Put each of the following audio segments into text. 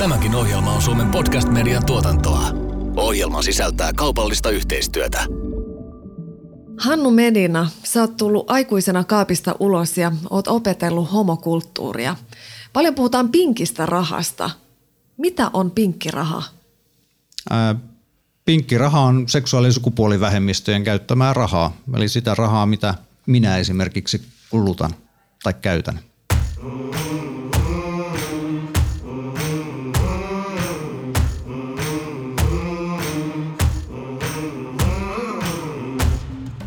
Tämäkin ohjelma on Suomen podcast-median tuotantoa. Ohjelma sisältää kaupallista yhteistyötä. Hannu Medina, sä oot tullut aikuisena kaapista ulos ja oot opetellut homokulttuuria. Paljon puhutaan pinkistä rahasta. Mitä on pinkkiraha? Ää, pinkkiraha on seksuaali- sukupuolivähemmistöjen käyttämää rahaa, eli sitä rahaa, mitä minä esimerkiksi kulutan tai käytän.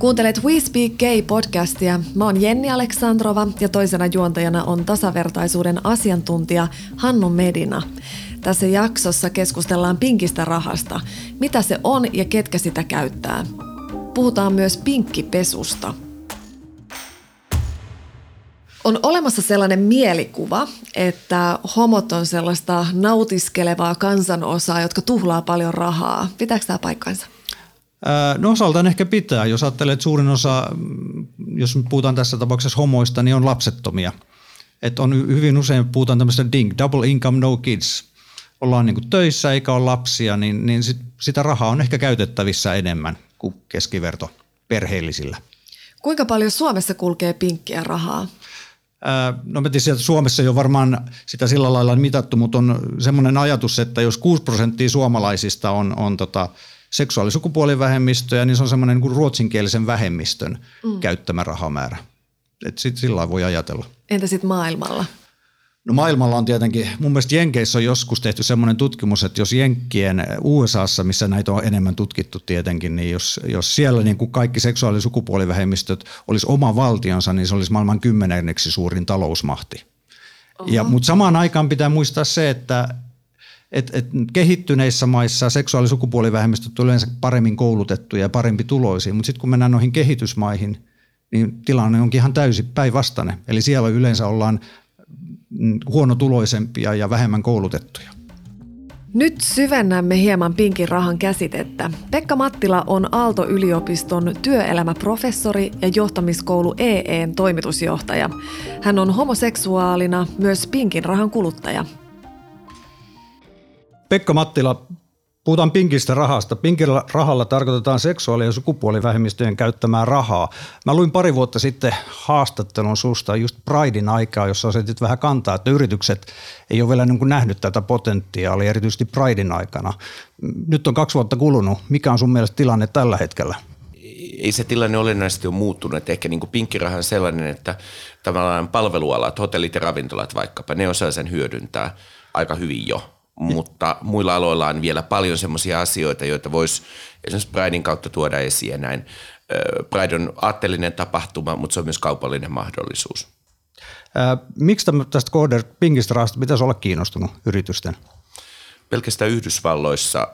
Kuuntelet We Speak Gay-podcastia. Mä oon Jenni Aleksandrova ja toisena juontajana on tasavertaisuuden asiantuntija Hannu Medina. Tässä jaksossa keskustellaan pinkistä rahasta, mitä se on ja ketkä sitä käyttää. Puhutaan myös pinkkipesusta. On olemassa sellainen mielikuva, että homot on sellaista nautiskelevaa kansanosaa, jotka tuhlaa paljon rahaa. Pitääkö tämä paikkansa? No osaltaan ehkä pitää. Jos ajattelee, että suurin osa, mm, jos puhutaan tässä tapauksessa homoista, niin on lapsettomia. Että on hyvin usein puhutaan tämmöistä DING, double income, no kids. Ollaan niin töissä eikä ole lapsia, niin, niin sit, sitä rahaa on ehkä käytettävissä enemmän kuin keskiverto perheellisillä. Kuinka paljon Suomessa kulkee pinkkiä rahaa? No mä tiedän, että Suomessa ei ole varmaan sitä sillä lailla mitattu, mutta on semmoinen ajatus, että jos 6 prosenttia suomalaisista on, on tota, seksuaalisukupuolivähemmistöjä, niin se on semmoinen niin ruotsinkielisen vähemmistön mm. käyttämä rahamäärä. Et sit sillä voi ajatella. Entä sitten maailmalla? No maailmalla on tietenkin, mun mielestä Jenkeissä on joskus tehty semmoinen tutkimus, että jos Jenkkien USAssa, missä näitä on enemmän tutkittu tietenkin, niin jos, jos siellä niin kuin kaikki seksuaali- ja sukupuolivähemmistöt olisi oma valtionsa, niin se olisi maailman kymmenenneksi suurin talousmahti. Ja, mutta samaan aikaan pitää muistaa se, että et, et kehittyneissä maissa seksuaali- ja sukupuolivähemmistöt on yleensä paremmin koulutettuja ja parempi tuloisia, mutta sitten kun mennään noihin kehitysmaihin, niin tilanne onkin ihan täysin päinvastainen. Eli siellä yleensä ollaan huonotuloisempia ja vähemmän koulutettuja. Nyt syvennämme hieman pinkin rahan käsitettä. Pekka Mattila on Aalto-yliopiston työelämäprofessori ja johtamiskoulu EEn toimitusjohtaja. Hän on homoseksuaalina myös pinkin rahan kuluttaja. Pekka Mattila, puhutaan pinkistä rahasta. Pinkillä rahalla tarkoitetaan seksuaali- ja sukupuolivähemmistöjen käyttämää rahaa. Mä luin pari vuotta sitten haastattelun susta just Pridein aikaa, jossa asetit vähän kantaa, että yritykset ei ole vielä niin kuin nähnyt tätä potentiaalia, erityisesti Pridein aikana. Nyt on kaksi vuotta kulunut. Mikä on sun mielestä tilanne tällä hetkellä? ei se tilanne olennaisesti ole muuttunut. Että ehkä niin kuin pinkkiraha on sellainen, että tavallaan palvelualat, hotellit ja ravintolat vaikkapa, ne osaa sen hyödyntää aika hyvin jo mutta muilla aloilla on vielä paljon semmoisia asioita, joita voisi esimerkiksi Pridein kautta tuoda esiin näin. Pride on aatteellinen tapahtuma, mutta se on myös kaupallinen mahdollisuus. Miksi tästä kohder pinkistä rahasta pitäisi olla kiinnostunut yritysten? Pelkästään Yhdysvalloissa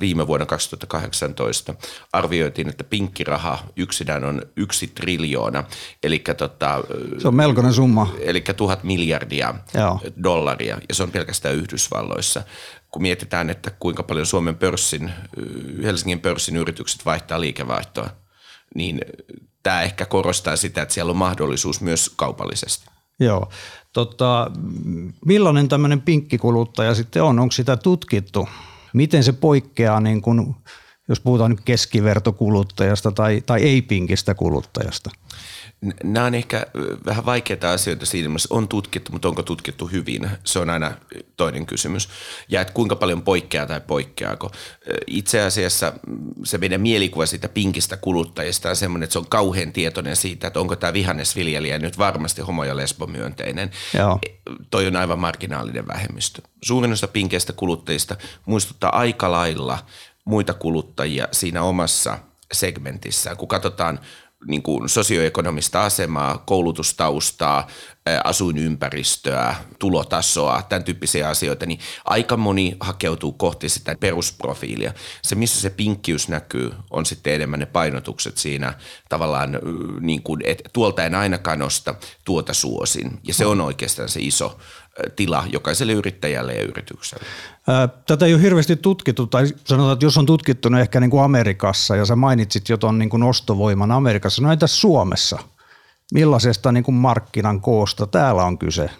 viime vuonna 2018 arvioitiin, että pinkkiraha yksinään on yksi triljoona, eli tota, se on melkoinen summa. Eli tuhat miljardia Joo. dollaria, ja se on pelkästään Yhdysvalloissa. Kun mietitään, että kuinka paljon Suomen pörssin, Helsingin pörssin yritykset vaihtaa liikevaihtoa, niin tämä ehkä korostaa sitä, että siellä on mahdollisuus myös kaupallisesti. Joo. Tota, millainen tämmöinen pinkkikuluttaja sitten on? Onko sitä tutkittu? Miten se poikkeaa, niin kun, jos puhutaan nyt keskivertokuluttajasta tai, tai ei-pinkistä kuluttajasta? Nämä on ehkä vähän vaikeita asioita siinä mielessä. On tutkittu, mutta onko tutkittu hyvin? Se on aina toinen kysymys. Ja että kuinka paljon poikkeaa tai poikkeaako. Itse asiassa se meidän mielikuva siitä pinkistä kuluttajista on semmoinen, että se on kauhean tietoinen siitä, että onko tämä vihannesviljelijä nyt varmasti homo- ja lesbomyönteinen. Joo. E, toi on aivan marginaalinen vähemmistö. Suurin osa pinkeistä kuluttajista muistuttaa aika lailla muita kuluttajia siinä omassa segmentissään. Kun katsotaan – niin kuin sosioekonomista asemaa, koulutustaustaa, asuinympäristöä, tulotasoa, tämän tyyppisiä asioita, niin aika moni hakeutuu kohti sitä perusprofiilia. Se, missä se pinkkiys näkyy, on sitten enemmän ne painotukset siinä tavallaan, niin kuin, että tuolta en ainakaan nosta, tuota suosin. Ja se on oikeastaan se iso tila jokaiselle yrittäjälle ja yritykselle. Tätä ei ole hirveästi tutkittu, tai sanotaan, että jos on tutkittu, niin ehkä niin kuin Amerikassa, ja sä mainitsit jo tuon niin kuin ostovoiman Amerikassa, no entäs Suomessa? Millaisesta niin kuin markkinan koosta täällä on kyse?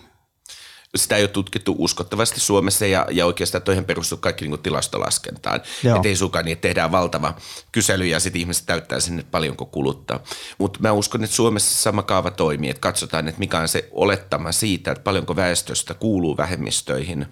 Sitä ei ole tutkittu uskottavasti Suomessa ja, ja oikeastaan toihin perustuu kaikki niin tilastolaskentaan. Että ei sukaan niin, että tehdään valtava kysely ja sitten ihmiset täyttää sinne paljonko kuluttaa. Mutta mä uskon, että Suomessa sama kaava toimii, että katsotaan, että mikä on se olettama siitä, että paljonko väestöstä kuuluu vähemmistöihin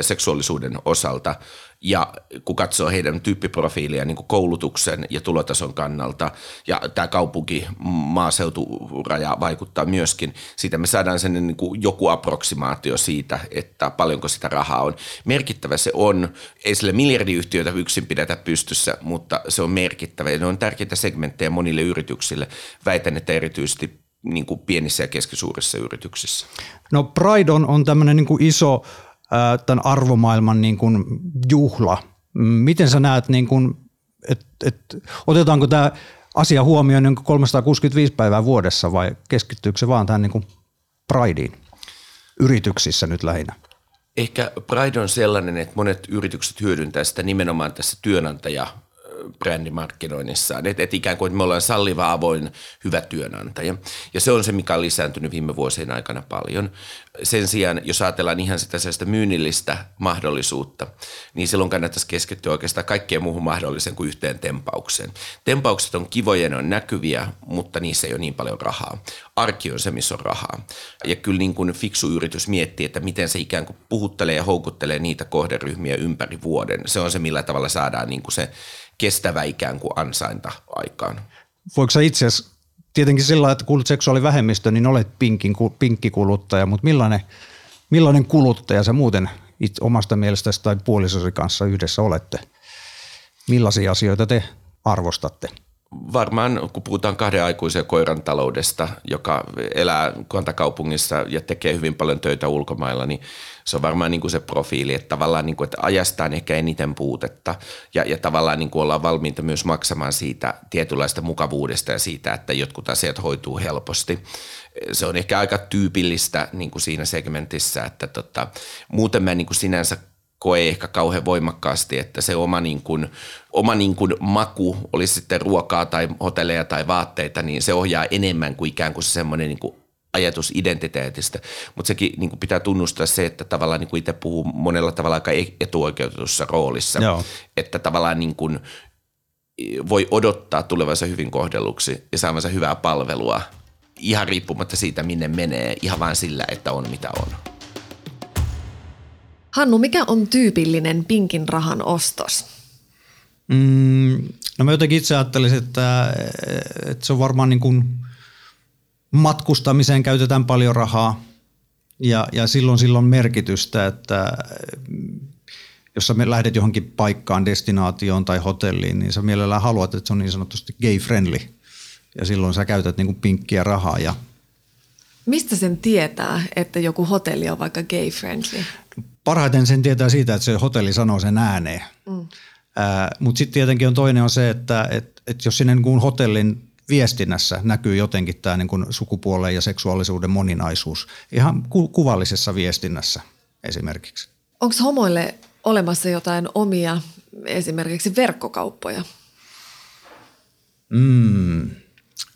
seksuaalisuuden osalta – ja kun katsoo heidän tyyppiprofiilia niin kuin koulutuksen ja tulotason kannalta, ja tämä kaupunki maaseuturaja vaikuttaa myöskin, siitä me saadaan sen niin kuin joku approksimaatio siitä, että paljonko sitä rahaa on. Merkittävä se on, ei sille miljardiyhtiöitä yksin pidetä pystyssä, mutta se on merkittävä ja ne on tärkeitä segmenttejä monille yrityksille. Väitän, että erityisesti niin kuin pienissä ja keskisuurissa yrityksissä. No Pride on, on tämmöinen niin iso tämän arvomaailman niin kuin juhla. Miten sä näet, niin kuin, et, et, otetaanko tämä asia huomioon niin 365 päivää vuodessa vai keskittyykö se vaan tähän niin kuin Prideen yrityksissä nyt lähinnä? Ehkä Pride on sellainen, että monet yritykset hyödyntää sitä nimenomaan tässä työnantaja brändimarkkinoinnissaan. Että et ikään kuin me ollaan salliva, avoin, hyvä työnantaja. Ja se on se, mikä on lisääntynyt viime vuosien aikana paljon. Sen sijaan, jos ajatellaan ihan sitä sellaista myynnillistä mahdollisuutta, niin silloin kannattaisi keskittyä oikeastaan kaikkeen muuhun mahdolliseen kuin yhteen tempaukseen. Tempaukset on kivoja, ne on näkyviä, mutta niissä ei ole niin paljon rahaa. Arki on se, missä on rahaa. Ja kyllä niin kuin fiksu yritys miettii, että miten se ikään kuin puhuttelee ja houkuttelee niitä kohderyhmiä ympäri vuoden. Se on se, millä tavalla saadaan niin kuin se kestävä ikään kuin ansainta aikaan. Voiko sä itse asiassa, tietenkin sillä että kuulut seksuaalivähemmistö, niin olet pinkin, pinkkikuluttaja, mutta millainen, millainen kuluttaja sä muuten itse omasta mielestäsi tai puolisosi kanssa yhdessä olette? Millaisia asioita te arvostatte? Varmaan kun puhutaan kahden aikuisen koiran taloudesta, joka elää kantakaupungissa ja tekee hyvin paljon töitä ulkomailla, niin se on varmaan niin kuin se profiili, että tavallaan niin kuin, että ajastaan ehkä eniten puutetta ja, ja tavallaan niin kuin ollaan valmiita myös maksamaan siitä tietynlaista mukavuudesta ja siitä, että jotkut asiat hoituu helposti. Se on ehkä aika tyypillistä niin kuin siinä segmentissä, että tota, muuten mä niin kuin sinänsä koe ehkä kauhean voimakkaasti, että se oma, niin kuin, oma niin kuin maku, olisi sitten ruokaa tai hotelleja tai vaatteita, niin se ohjaa enemmän kuin ikään kuin semmoinen niin kuin ajatus identiteetistä. Mutta sekin niin kuin pitää tunnustaa se, että tavallaan niin kuin itse puhuu monella tavalla aika e-, etuoikeutetussa roolissa. Joo. Että tavallaan niin kuin voi odottaa tulevansa hyvin kohdelluksi ja saavansa hyvää palvelua ihan riippumatta siitä, minne menee, ihan vain sillä, että on mitä on. Hannu, mikä on tyypillinen pinkin rahan ostos? Mm, no mä jotenkin itse ajattelisin, että, että se on varmaan niin kuin matkustamiseen käytetään paljon rahaa ja, ja silloin silloin merkitystä, että jos sä lähdet johonkin paikkaan, destinaatioon tai hotelliin, niin sä mielellään haluat, että se on niin sanotusti gay friendly. Ja silloin sä käytät niin kuin pinkkiä rahaa. Ja... Mistä sen tietää, että joku hotelli on vaikka gay friendly? Parhaiten sen tietää siitä, että se hotelli sanoo sen ääneen. Mm. Mutta sitten tietenkin on toinen on se, että et, et jos sinne niin hotellin viestinnässä näkyy jotenkin tämä niin sukupuolen ja seksuaalisuuden moninaisuus ihan ku- kuvallisessa viestinnässä esimerkiksi. Onko homoille olemassa jotain omia esimerkiksi verkkokauppoja? Mm,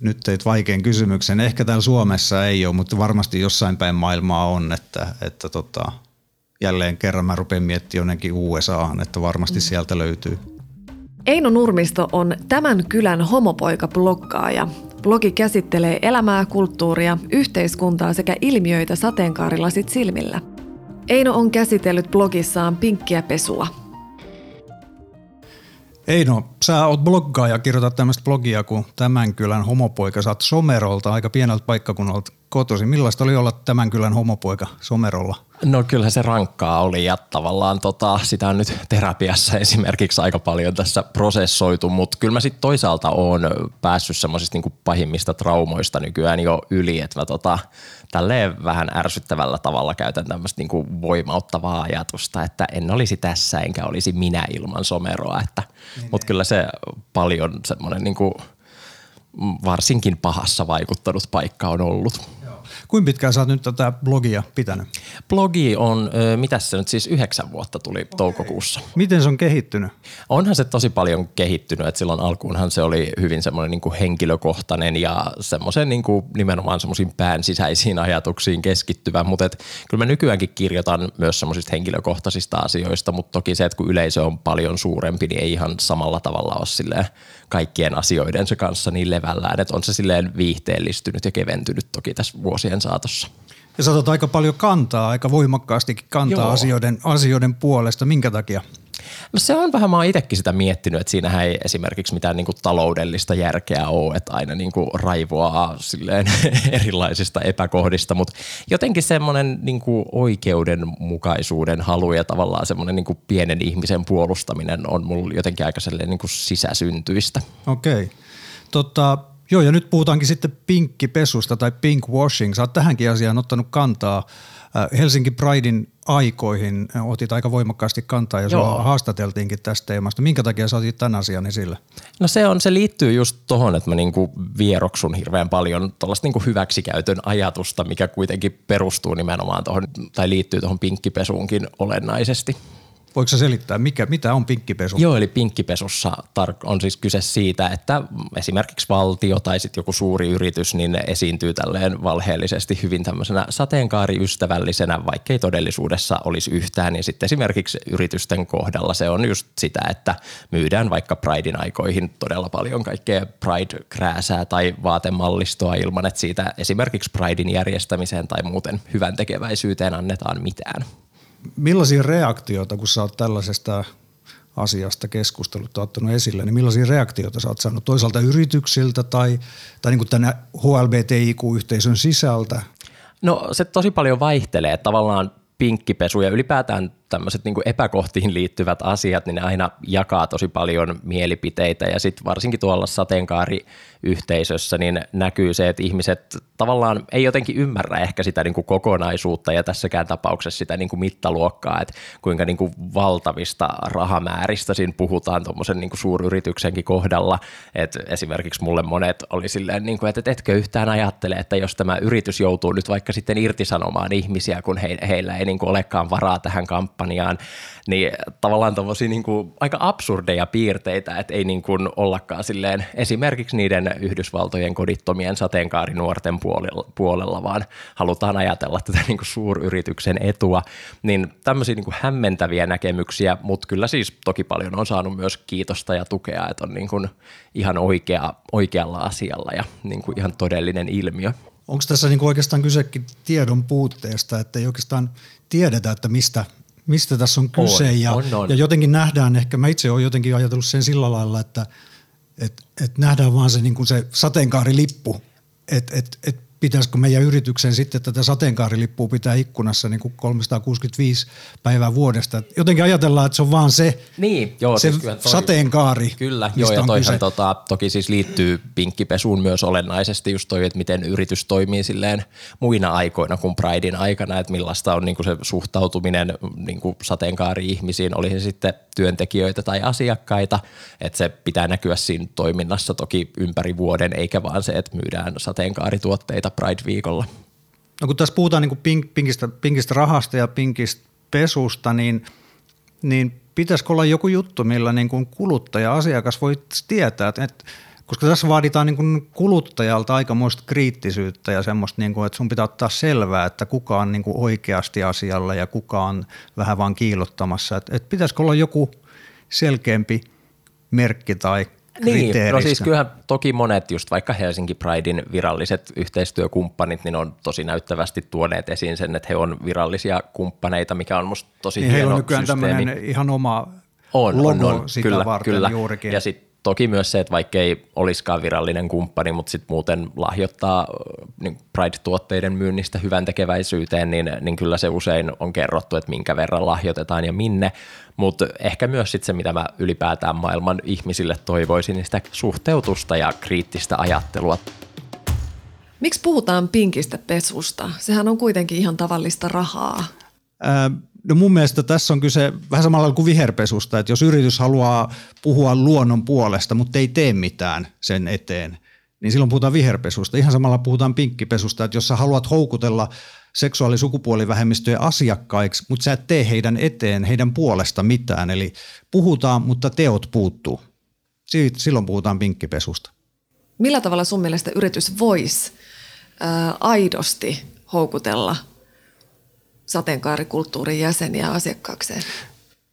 nyt teit vaikean kysymyksen. Ehkä täällä Suomessa ei ole, mutta varmasti jossain päin maailmaa on, että, että tota, jälleen kerran mä rupean miettimään jonnekin USAhan, että varmasti mm. sieltä löytyy. Eino Nurmisto on tämän kylän homopoika-bloggaaja. Blogi käsittelee elämää, kulttuuria, yhteiskuntaa sekä ilmiöitä sateenkaarilasit silmillä. Eino on käsitellyt blogissaan pinkkiä pesua. Eino, sä oot bloggaaja, kirjoitat tämmöistä blogia kuin Tämän kylän homopoika. Sä oot Somerolta, aika pieneltä paikkakunnalta kotoisin. Millaista oli olla Tämän kylän homopoika Somerolla? No kyllä se rankkaa oli ja tavallaan tota, sitä on nyt terapiassa esimerkiksi aika paljon tässä prosessoitu, mutta kyllä mä sitten toisaalta oon päässyt semmoisista niinku pahimmista traumoista nykyään jo yli, että mä tota, tälleen vähän ärsyttävällä tavalla käytän tämmöistä niinku voimauttavaa ajatusta, että en olisi tässä enkä olisi minä ilman someroa, että, niin, mutta niin. kyllä se paljon semmoinen niinku, varsinkin pahassa vaikuttanut paikka on ollut. Kuinka pitkään sä oot nyt tätä blogia pitänyt? Blogi on, mitä se nyt siis yhdeksän vuotta tuli okay. toukokuussa. Miten se on kehittynyt? Onhan se tosi paljon kehittynyt, että silloin alkuunhan se oli hyvin semmoinen niin kuin henkilökohtainen ja semmoisen niin kuin nimenomaan semmoisiin pään sisäisiin ajatuksiin keskittyvä, mutta et, kyllä mä nykyäänkin kirjoitan myös semmoisista henkilökohtaisista asioista, mutta toki se, että kun yleisö on paljon suurempi, niin ei ihan samalla tavalla ole silleen kaikkien asioiden se kanssa niin levällään, että on se silleen viihteellistynyt ja keventynyt toki tässä vuosien saatossa. Ja saatat aika paljon kantaa, aika voimakkaastikin kantaa asioiden, asioiden puolesta. Minkä takia? No se on vähän, mä oon itsekin sitä miettinyt, että siinähän ei esimerkiksi mitään niin kuin taloudellista järkeä ole, että aina niin kuin raivoaa silleen erilaisista epäkohdista, mutta jotenkin semmoinen niin kuin oikeudenmukaisuuden halu ja tavallaan semmoinen niin kuin pienen ihmisen puolustaminen on mulla jotenkin aika niin kuin sisäsyntyistä. Okei. Okay. Tota, joo, ja nyt puhutaankin sitten pinkkipesusta tai pinkwashing. Sä oot tähänkin asiaan ottanut kantaa. Äh, Helsinki Pridein aikoihin otit aika voimakkaasti kantaa ja sua haastateltiinkin tästä teemasta. Minkä takia sä otit tämän asian esille? No se, on, se liittyy just tuohon, että mä niinku vieroksun hirveän paljon tuollaista niinku hyväksikäytön ajatusta, mikä kuitenkin perustuu nimenomaan tuohon tai liittyy tuohon pinkkipesuunkin olennaisesti. Voiko selittää, mikä, mitä on pinkkipesu? Joo, eli pinkkipesussa on siis kyse siitä, että esimerkiksi valtio tai sitten joku suuri yritys niin esiintyy tälleen valheellisesti hyvin tämmöisenä sateenkaariystävällisenä, vaikkei todellisuudessa olisi yhtään. Ja sitten esimerkiksi yritysten kohdalla se on just sitä, että myydään vaikka Pridein aikoihin todella paljon kaikkea Pride-krääsää tai vaatemallistoa ilman, että siitä esimerkiksi Pridein järjestämiseen tai muuten hyvän tekeväisyyteen annetaan mitään millaisia reaktioita, kun sä oot tällaisesta asiasta keskustelut ottanut esille, niin millaisia reaktioita sä oot saanut toisaalta yrityksiltä tai, tai niin tänä HLBTIQ-yhteisön sisältä? No se tosi paljon vaihtelee. Tavallaan pinkkipesu ja ylipäätään tämmöiset niin epäkohtiin liittyvät asiat, niin ne aina jakaa tosi paljon mielipiteitä. Ja sitten varsinkin tuolla sateenkaariyhteisössä niin näkyy se, että ihmiset tavallaan ei jotenkin ymmärrä ehkä sitä niin kuin kokonaisuutta ja tässäkään tapauksessa sitä niin kuin mittaluokkaa, että kuinka niin kuin valtavista rahamääristä siinä puhutaan tuommoisen niin suuryrityksenkin kohdalla, että esimerkiksi mulle monet oli silleen, niin kuin, että etkö yhtään ajattele, että jos tämä yritys joutuu nyt vaikka sitten irtisanomaan ihmisiä, kun he, heillä ei niin kuin olekaan varaa tähän kampanjaan, kampanjaan, niin tavallaan tuommoisia niin kuin aika absurdeja piirteitä, että ei niin kuin ollakaan silleen esimerkiksi niiden Yhdysvaltojen kodittomien sateenkaarinuorten puolella, puolella vaan halutaan ajatella tätä niin kuin suuryrityksen etua, niin tämmöisiä niin kuin hämmentäviä näkemyksiä, mutta kyllä siis toki paljon on saanut myös kiitosta ja tukea, että on niin kuin ihan oikea, oikealla asialla ja niin kuin ihan todellinen ilmiö. Onko tässä niin oikeastaan kysekin tiedon puutteesta, että ei oikeastaan tiedetä, että mistä mistä tässä on kyse. On, ja, on, on. ja jotenkin nähdään, ehkä mä itse olen jotenkin ajatellut sen sillä lailla, että et, et nähdään vaan se, niin kuin se sateenkaarilippu, että et, et pitäisikö meidän yrityksen sitten tätä sateenkaarilippua pitää ikkunassa niin kuin 365 päivää vuodesta. Jotenkin ajatellaan, että se on vaan se, niin, joo, se siis toi, sateenkaari. Kyllä, joo, ja toihan tota, toki siis liittyy pinkkipesuun myös olennaisesti just toi, että miten yritys toimii silleen muina aikoina kuin Pridein aikana, että millaista on niin kuin se suhtautuminen niin kuin sateenkaari-ihmisiin, oli se sitten työntekijöitä tai asiakkaita, että se pitää näkyä siinä toiminnassa toki ympäri vuoden, eikä vaan se, että myydään sateenkaarituotteita Pride-viikolla. No kun tässä puhutaan niin pink, pinkistä, pinkistä rahasta ja pinkistä pesusta, niin, niin pitäisikö olla joku juttu, millä niin kuin kuluttaja, asiakas voi tietää, että, että koska tässä vaaditaan niin kuin kuluttajalta aikamoista kriittisyyttä ja semmoista, niin kuin, että sun pitää ottaa selvää, että kuka on niin kuin oikeasti asialla ja kuka on vähän vaan kiilottamassa. Että, että pitäisikö olla joku selkeämpi merkki tai niin, no siis kyllähän toki monet just vaikka Helsinki Pridein viralliset yhteistyökumppanit, niin on tosi näyttävästi tuoneet esiin sen, että he on virallisia kumppaneita, mikä on musta tosi niin hieno heillä on nykyään tämmöinen ihan oma on, logo on, on. sitä kyllä, varten kyllä. juurikin. Ja sitten toki myös se, että vaikka ei olisikaan virallinen kumppani, mutta sitten muuten lahjoittaa niin Pride-tuotteiden myynnistä hyvän tekeväisyyteen, niin, niin kyllä se usein on kerrottu, että minkä verran lahjoitetaan ja minne. Mutta ehkä myös sitten se, mitä mä ylipäätään maailman ihmisille toivoisin, niin sitä suhteutusta ja kriittistä ajattelua. Miksi puhutaan pinkistä pesusta? Sehän on kuitenkin ihan tavallista rahaa. Ää, No mun mielestä tässä on kyse vähän samalla kuin viherpesusta, että jos yritys haluaa puhua luonnon puolesta, mutta ei tee mitään sen eteen, niin silloin puhutaan viherpesusta. Ihan samalla puhutaan pinkkipesusta, että jos sä haluat houkutella seksuaalisukupuolivähemmistöjen asiakkaiksi, mutta sä et tee heidän eteen, heidän puolesta mitään. Eli puhutaan, mutta teot puuttuu. Siitä, silloin puhutaan pinkkipesusta. Millä tavalla sun mielestä yritys voisi aidosti houkutella sateenkaarikulttuurin jäseniä asiakkaakseen?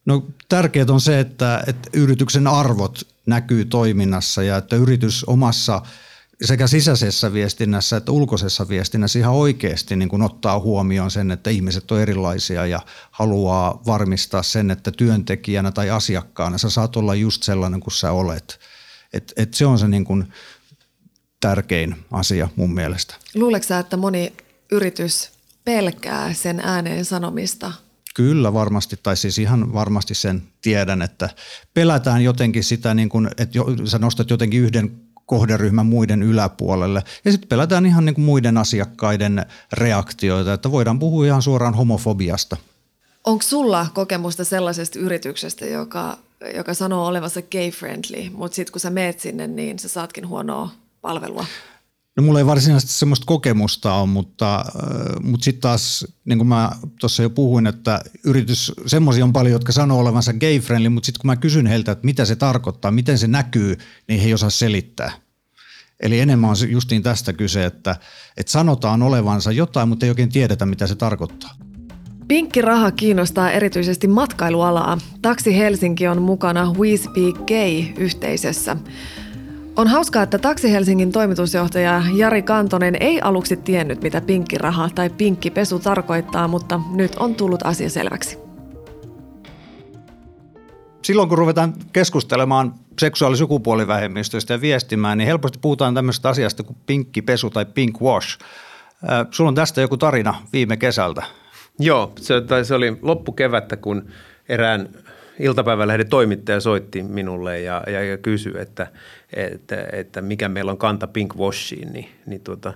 No tärkeää on se, että, että yrityksen arvot näkyy toiminnassa ja että yritys omassa sekä sisäisessä viestinnässä että ulkoisessa viestinnässä ihan oikeasti niin kuin ottaa huomioon sen, että ihmiset on erilaisia ja haluaa varmistaa sen, että työntekijänä tai asiakkaana sä saat olla just sellainen kuin sä olet. Et, et se on se niin kuin tärkein asia mun mielestä. Luuletko että moni yritys pelkää sen ääneen sanomista? Kyllä varmasti, tai siis ihan varmasti sen tiedän, että pelätään jotenkin sitä, niin kuin, että jo, sä nostat jotenkin yhden kohderyhmän muiden yläpuolelle. Ja sitten pelätään ihan niin kuin muiden asiakkaiden reaktioita, että voidaan puhua ihan suoraan homofobiasta. Onko sulla kokemusta sellaisesta yrityksestä, joka, joka sanoo olevansa gay-friendly, mutta sitten kun sä meet sinne, niin sä saatkin huonoa palvelua? No mulla ei varsinaisesti semmoista kokemusta ole, mutta, äh, mutta sitten taas, niin kuin mä tuossa jo puhuin, että yritys, semmoisia on paljon, jotka sanoo olevansa gay-friendly, mutta sitten kun mä kysyn heiltä, että mitä se tarkoittaa, miten se näkyy, niin he ei osaa selittää. Eli enemmän on justiin tästä kyse, että, että sanotaan olevansa jotain, mutta ei oikein tiedetä, mitä se tarkoittaa. Pinkki raha kiinnostaa erityisesti matkailualaa. Taksi Helsinki on mukana We Speak Gay-yhteisössä. On hauskaa, että Taksi Helsingin toimitusjohtaja Jari Kantonen ei aluksi tiennyt, mitä pinkkiraha tai pinkkipesu tarkoittaa, mutta nyt on tullut asia selväksi. Silloin kun ruvetaan keskustelemaan seksuaalisukupuolivähemmistöistä ja viestimään, niin helposti puhutaan tämmöisestä asiasta kuin pinkkipesu tai pink wash. Sulla on tästä joku tarina viime kesältä. Joo, se, tai se oli loppukevättä, kun erään iltapäivälehden toimittaja soitti minulle ja, ja, ja kysyi, että, että, että mikä meillä on kanta pink washiin, niin, niin tuota,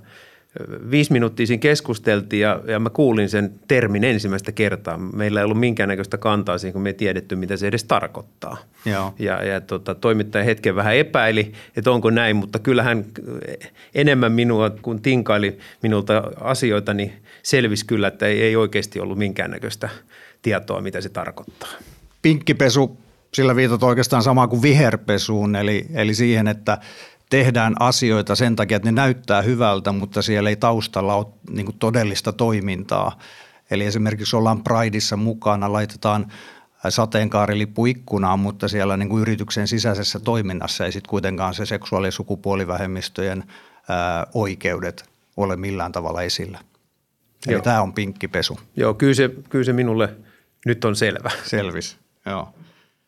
viisi minuuttia siinä keskusteltiin ja, ja mä kuulin sen termin ensimmäistä kertaa. Meillä ei ollut minkäännäköistä kantaa siihen, kun me ei tiedetty, mitä se edes tarkoittaa. Joo. Ja, ja tota, toimittaja hetken vähän epäili, että onko näin, mutta kyllähän enemmän minua, kun tinkaili minulta asioita, niin selvisi kyllä, että ei, ei oikeasti ollut minkäännäköistä tietoa, mitä se tarkoittaa pinkkipesu, sillä viitat oikeastaan samaa kuin viherpesuun, eli, eli siihen, että tehdään asioita sen takia, että ne näyttää hyvältä, mutta siellä ei taustalla ole niin todellista toimintaa. Eli esimerkiksi ollaan Prideissa mukana, laitetaan sateenkaarilippu ikkunaan, mutta siellä niin kuin yrityksen sisäisessä toiminnassa ei sitten kuitenkaan se seksuaali- ja sukupuolivähemmistöjen ää, oikeudet ole millään tavalla esillä. Eli Joo. tämä on pinkkipesu. Joo, kyllä se, kyllä se minulle nyt on selvä. Selvis. Joo.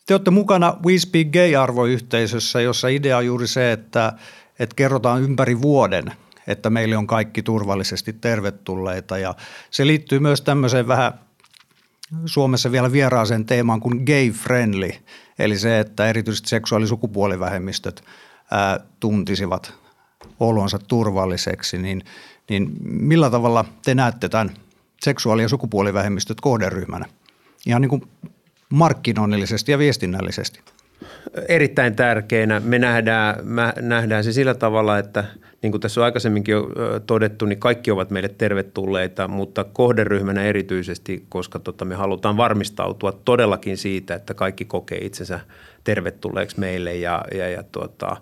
Te olette mukana We Speak Gay-arvoyhteisössä, jossa idea on juuri se, että, että kerrotaan ympäri vuoden, että meille on kaikki turvallisesti tervetulleita. Ja se liittyy myös tämmöiseen vähän Suomessa vielä vieraaseen teemaan kuin gay friendly, eli se, että erityisesti seksuaalisukupuolivähemmistöt ää, tuntisivat olonsa turvalliseksi, niin, niin millä tavalla te näette tämän seksuaali- ja sukupuolivähemmistöt kohderyhmänä? Ihan niin kuin markkinoinnillisesti ja viestinnällisesti? Erittäin tärkeänä. Me nähdään, me nähdään se sillä tavalla, että niin kuin tässä on aikaisemminkin jo todettu, niin kaikki ovat meille tervetulleita, mutta kohderyhmänä erityisesti, koska tota, me halutaan varmistautua todellakin siitä, että kaikki kokee itsensä tervetulleeksi meille ja, ja, ja tuota,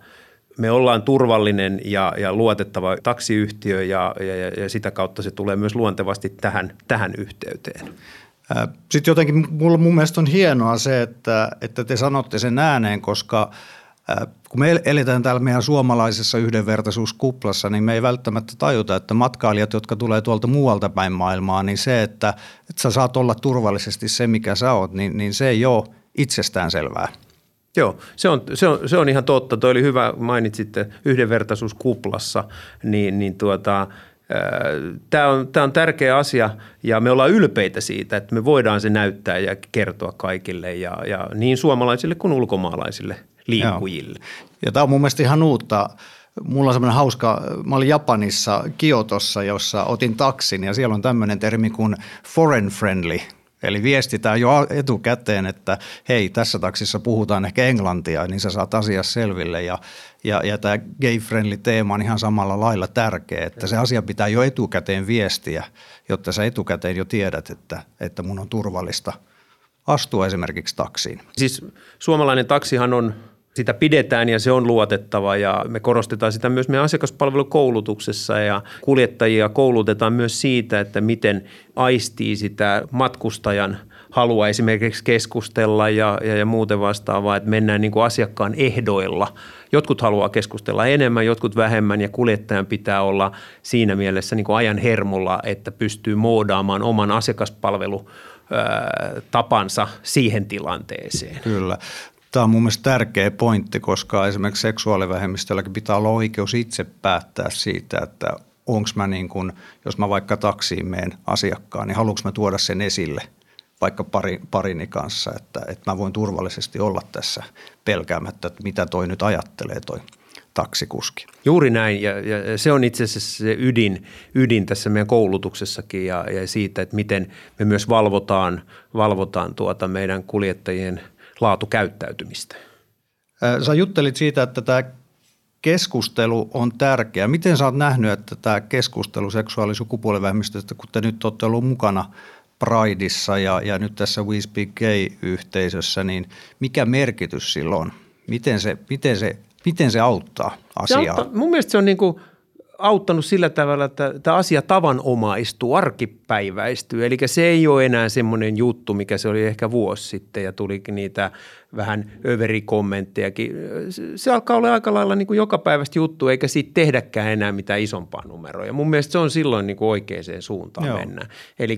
me ollaan turvallinen ja, ja luotettava taksiyhtiö ja, ja, ja sitä kautta se tulee myös luontevasti tähän, tähän yhteyteen. Sitten jotenkin mulla mun mielestä on hienoa se, että, että te sanotte sen ääneen, koska kun me eletään täällä meidän suomalaisessa yhdenvertaisuuskuplassa, niin me ei välttämättä tajuta, että matkailijat, jotka tulee tuolta muualta päin maailmaa, niin se, että, että sä saat olla turvallisesti se, mikä sä oot, niin, niin se ei ole itsestään selvää. Joo, se on, se, on, se on ihan totta. Toi oli hyvä, mainitsitte yhdenvertaisuuskuplassa, niin, niin tuota, Tämä on, tämä on tärkeä asia ja me ollaan ylpeitä siitä, että me voidaan se näyttää ja kertoa kaikille ja, ja niin suomalaisille kuin ulkomaalaisille liikkujille. Ja tämä on mun mielestä ihan uutta. Mulla on semmoinen hauska, mä olin Japanissa Kiotossa, jossa otin taksin ja siellä on tämmöinen termi kuin foreign friendly, Eli viestitään jo etukäteen, että hei, tässä taksissa puhutaan ehkä englantia, niin sä saat asiassa selville. Ja, ja, ja tämä gay-friendly teema on ihan samalla lailla tärkeä, että se asia pitää jo etukäteen viestiä, jotta sä etukäteen jo tiedät, että, että mun on turvallista astua esimerkiksi taksiin. Siis suomalainen taksihan on sitä pidetään ja se on luotettava ja me korostetaan sitä myös meidän asiakaspalvelukoulutuksessa ja kuljettajia koulutetaan myös siitä, että miten aistii sitä matkustajan halua esimerkiksi keskustella ja, ja, ja muuten vastaavaa, että mennään niin kuin asiakkaan ehdoilla. Jotkut haluaa keskustella enemmän, jotkut vähemmän ja kuljettajan pitää olla siinä mielessä niin kuin ajan hermolla, että pystyy moodaamaan oman asiakaspalvelu tapansa siihen tilanteeseen. Kyllä. Tämä on mun mielestä tärkeä pointti, koska esimerkiksi seksuaalivähemmistölläkin pitää olla oikeus itse päättää siitä, että onko mä niin kuin, jos mä vaikka taksiin meen asiakkaan, niin haluanko mä tuoda sen esille vaikka pari, parini kanssa, että, että mä voin turvallisesti olla tässä pelkäämättä, että mitä toi nyt ajattelee toi taksikuski. Juuri näin ja, ja se on itse asiassa se ydin, ydin tässä meidän koulutuksessakin ja, ja siitä, että miten me myös valvotaan, valvotaan tuota meidän kuljettajien – laatukäyttäytymistä. Sä juttelit siitä, että tämä keskustelu on tärkeä. Miten sä oot nähnyt, että tämä keskustelu seksuaali- sukupuolivähemmistöstä, kun te nyt olette ollut mukana Prideissa ja, ja nyt tässä We Speak Gay-yhteisössä, niin mikä merkitys sillä on? Miten se, miten se, miten se auttaa asiaa? Se auttaa, mun mielestä se on niin kuin – auttanut sillä tavalla, että tämä asia tavanomaistuu, arkipäiväistyy. Eli se ei ole enää semmoinen juttu, mikä se oli ehkä vuosi sitten ja tuli niitä vähän överikommenttejakin. Se alkaa olla aika lailla niin kuin joka päivästä juttu, eikä siitä tehdäkään enää mitään isompaa numeroa. Ja mun mielestä se on silloin niin kuin oikeaan suuntaan Joo. mennä. Eli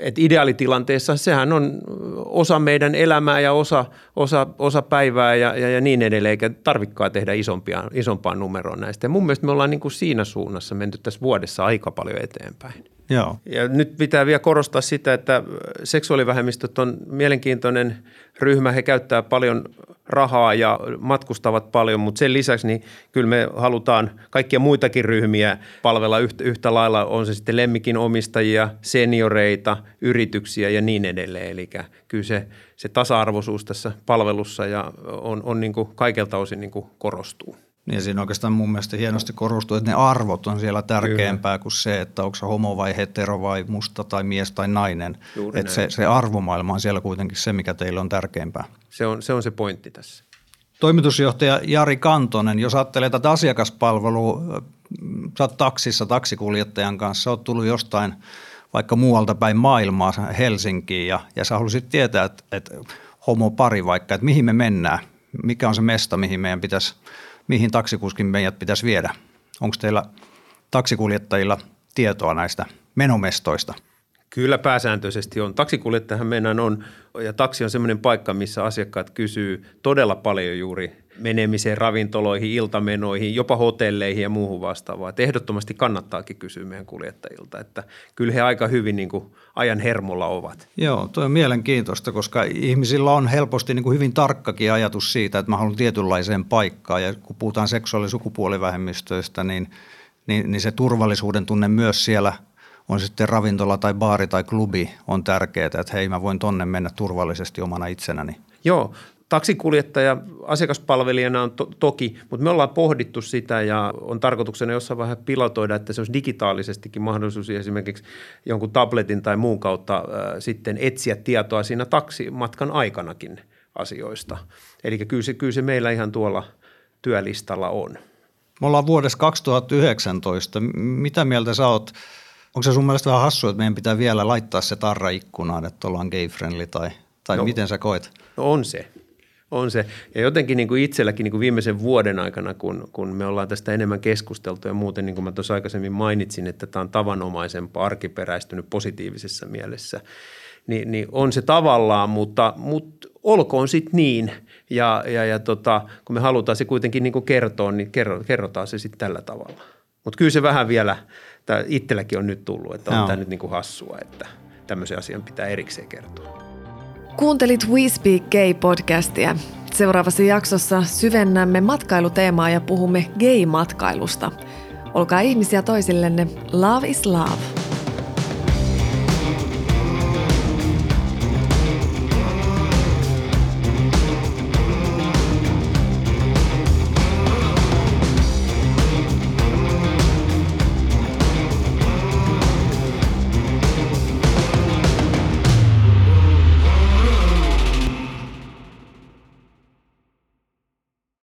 et ideaalitilanteessa sehän on osa meidän elämää ja osa, osa, osa päivää ja, ja, ja niin edelleen, eikä tarvikaan tehdä isompia, isompaa numeroa näistä. Ja mun mielestä me ollaan niin kuin siinä suunnassa menty tässä vuodessa aika paljon eteenpäin. Joo. Ja nyt pitää vielä korostaa sitä, että seksuaalivähemmistöt on mielenkiintoinen ryhmä. He käyttää paljon rahaa ja matkustavat paljon, mutta sen lisäksi niin kyllä me halutaan kaikkia muitakin ryhmiä palvella yhtä, yhtä lailla. On se sitten lemmikin omistajia, senioreita, yrityksiä ja niin edelleen. Eli kyllä se, se tasa-arvoisuus tässä palvelussa ja on, on niin kuin kaikelta osin niin kuin korostuu. Niin siinä oikeastaan mun mielestä hienosti korostuu, että ne arvot on siellä tärkeämpää Kyllä. kuin se, että onko se homo vai hetero vai musta tai mies tai nainen. että se, se arvomaailma on siellä kuitenkin se, mikä teille on tärkeämpää. Se on se, on se pointti tässä. Toimitusjohtaja Jari Kantonen, jos ajattelee tätä asiakaspalvelua, sä oot taksissa taksikuljettajan kanssa, sä oot tullut jostain vaikka muualta päin maailmaa Helsinkiin ja, ja sä haluaisit tietää, että, että homo pari vaikka, että mihin me mennään, mikä on se mesta, mihin meidän pitäisi – mihin taksikuskin meidät pitäisi viedä. Onko teillä taksikuljettajilla tietoa näistä menomestoista? Kyllä pääsääntöisesti on. Taksikuljettajahan meidän on, ja taksi on semmoinen paikka, missä asiakkaat kysyy todella paljon juuri menemiseen ravintoloihin, iltamenoihin, jopa hotelleihin ja muuhun vastaavaan. Että ehdottomasti kannattaakin kysyä meidän kuljettajilta, että kyllä he aika hyvin niin kuin ajan hermolla ovat. Joo, tuo on mielenkiintoista, koska ihmisillä on helposti niin kuin hyvin tarkkakin ajatus siitä, että mä haluan tietynlaiseen paikkaan. Ja kun puhutaan seksuaali- ja sukupuolivähemmistöistä, niin, niin, niin se turvallisuuden tunne myös siellä – on sitten ravintola tai baari tai klubi on tärkeää, että hei mä voin tonne mennä turvallisesti omana itsenäni. Joo, taksikuljettaja asiakaspalvelijana on to- toki, mutta me ollaan pohdittu sitä ja on tarkoituksena jossain vähän pilotoida, että se olisi digitaalisestikin mahdollisuus esimerkiksi jonkun tabletin tai muun kautta äh, sitten etsiä tietoa siinä taksimatkan aikanakin asioista. Eli kyllä se, kyllä se meillä ihan tuolla työlistalla on. Me ollaan vuodessa 2019. Mitä mieltä sä oot? Onko se sun mielestä vähän hassua, että meidän pitää vielä laittaa se tarra ikkunaan, että ollaan gay-friendly tai, tai no, miten sä koet? No on se on se. Ja jotenkin niin kuin itselläkin niin kuin viimeisen vuoden aikana, kun, kun me ollaan tästä enemmän keskusteltu ja muuten, niin kuin mä tuossa aikaisemmin mainitsin, että tämä on tavanomaisempaa, arkiperäistynyt positiivisessa mielessä, niin, niin on se tavallaan, mutta, mutta olkoon sitten niin. Ja, ja, ja tota, kun me halutaan se kuitenkin niin kuin kertoa, niin kerro, kerrotaan se sitten tällä tavalla. Mutta kyllä se vähän vielä, itselläkin on nyt tullut, että on no. tämä nyt niin kuin hassua, että tämmöisen asian pitää erikseen kertoa. Kuuntelit We Speak Gay-podcastia. Seuraavassa jaksossa syvennämme matkailuteemaa ja puhumme gay-matkailusta. Olkaa ihmisiä toisillenne. Love is love.